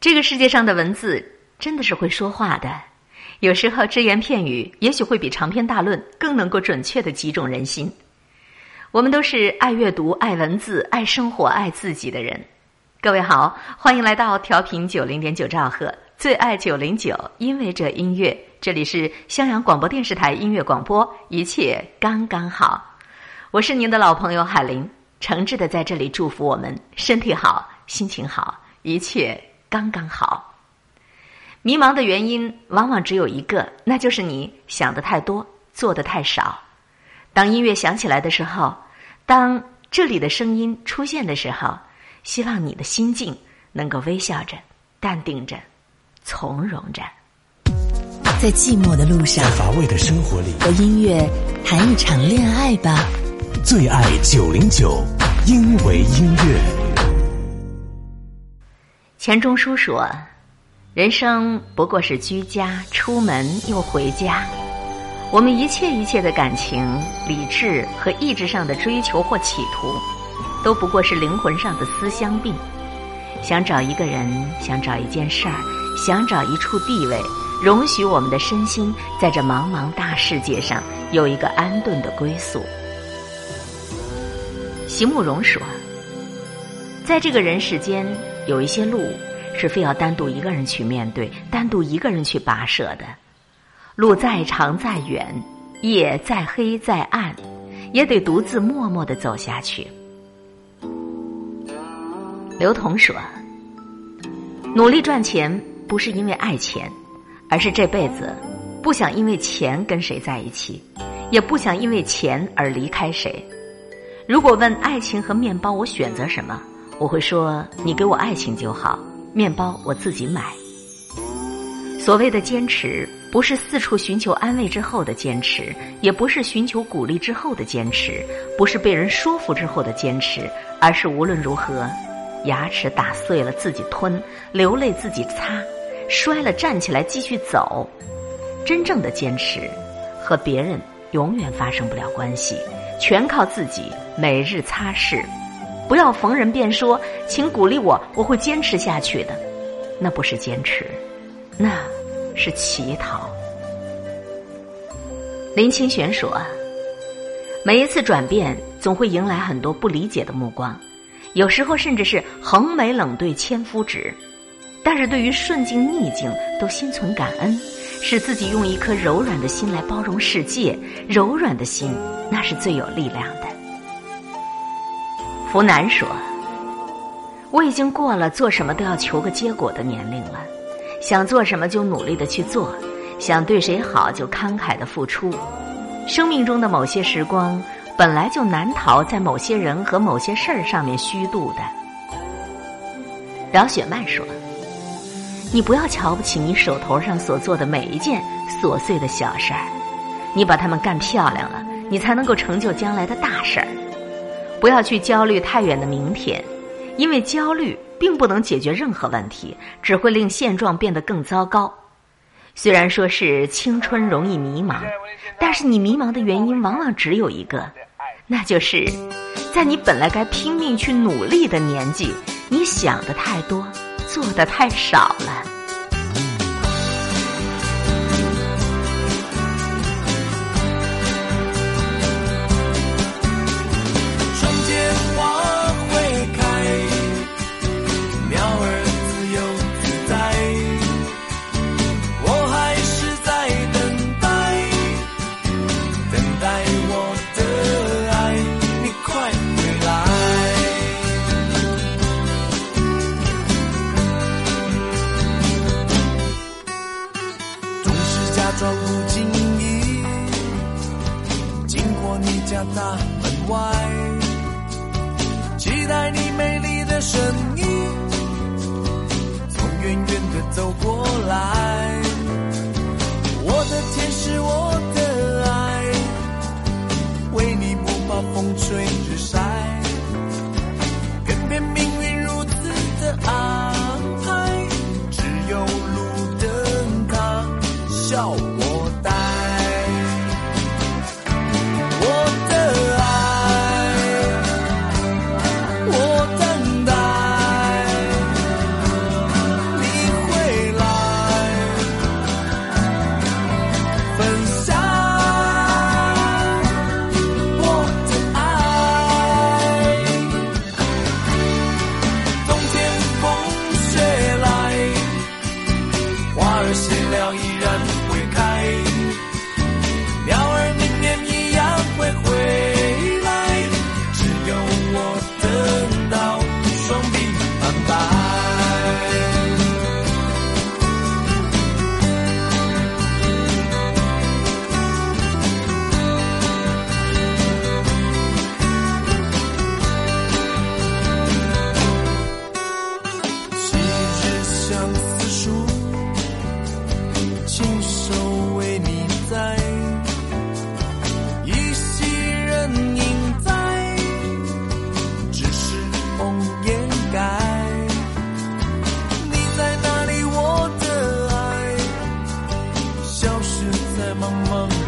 这个世界上的文字真的是会说话的，有时候只言片语也许会比长篇大论更能够准确的击中人心。我们都是爱阅读、爱文字、爱生活、爱自己的人。各位好，欢迎来到调频九零点九兆赫，最爱九零九，因为这音乐，这里是襄阳广播电视台音乐广播，一切刚刚好。我是您的老朋友海林，诚挚的在这里祝福我们身体好，心情好，一切。刚刚好。迷茫的原因往往只有一个，那就是你想的太多，做的太少。当音乐响起来的时候，当这里的声音出现的时候，希望你的心境能够微笑着、淡定着、从容着。在寂寞的路上，在乏味的生活里，和音乐谈一场恋爱吧。最爱九零九，因为音乐。钱钟书说：“人生不过是居家，出门又回家。我们一切一切的感情、理智和意志上的追求或企图，都不过是灵魂上的思乡病。想找一个人，想找一件事儿，想找一处地位，容许我们的身心在这茫茫大世界上有一个安顿的归宿。”席慕容说：“在这个人世间。”有一些路是非要单独一个人去面对，单独一个人去跋涉的。路再长再远，夜再黑再暗，也得独自默默的走下去。刘同说：“努力赚钱不是因为爱钱，而是这辈子不想因为钱跟谁在一起，也不想因为钱而离开谁。如果问爱情和面包，我选择什么？”我会说：“你给我爱情就好，面包我自己买。”所谓的坚持，不是四处寻求安慰之后的坚持，也不是寻求鼓励之后的坚持，不是被人说服之后的坚持，而是无论如何，牙齿打碎了自己吞，流泪自己擦，摔了站起来继续走。真正的坚持，和别人永远发生不了关系，全靠自己每日擦拭。不要逢人便说，请鼓励我，我会坚持下去的。那不是坚持，那是乞讨。林清玄说：“每一次转变，总会迎来很多不理解的目光，有时候甚至是横眉冷对千夫指。但是对于顺境逆境，都心存感恩，使自己用一颗柔软的心来包容世界。柔软的心，那是最有力量的。”福南说：“我已经过了做什么都要求个结果的年龄了，想做什么就努力的去做，想对谁好就慷慨的付出。生命中的某些时光，本来就难逃在某些人和某些事儿上面虚度的。”饶雪漫说：“你不要瞧不起你手头上所做的每一件琐碎的小事儿，你把它们干漂亮了，你才能够成就将来的大事儿。”不要去焦虑太远的明天，因为焦虑并不能解决任何问题，只会令现状变得更糟糕。虽然说是青春容易迷茫，但是你迷茫的原因往往只有一个，那就是在你本来该拼命去努力的年纪，你想的太多，做的太少了。装不经意经过你家大门外期待你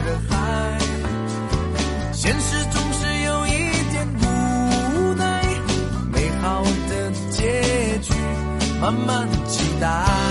人海现实总是有一点无奈美好的结局慢慢期待。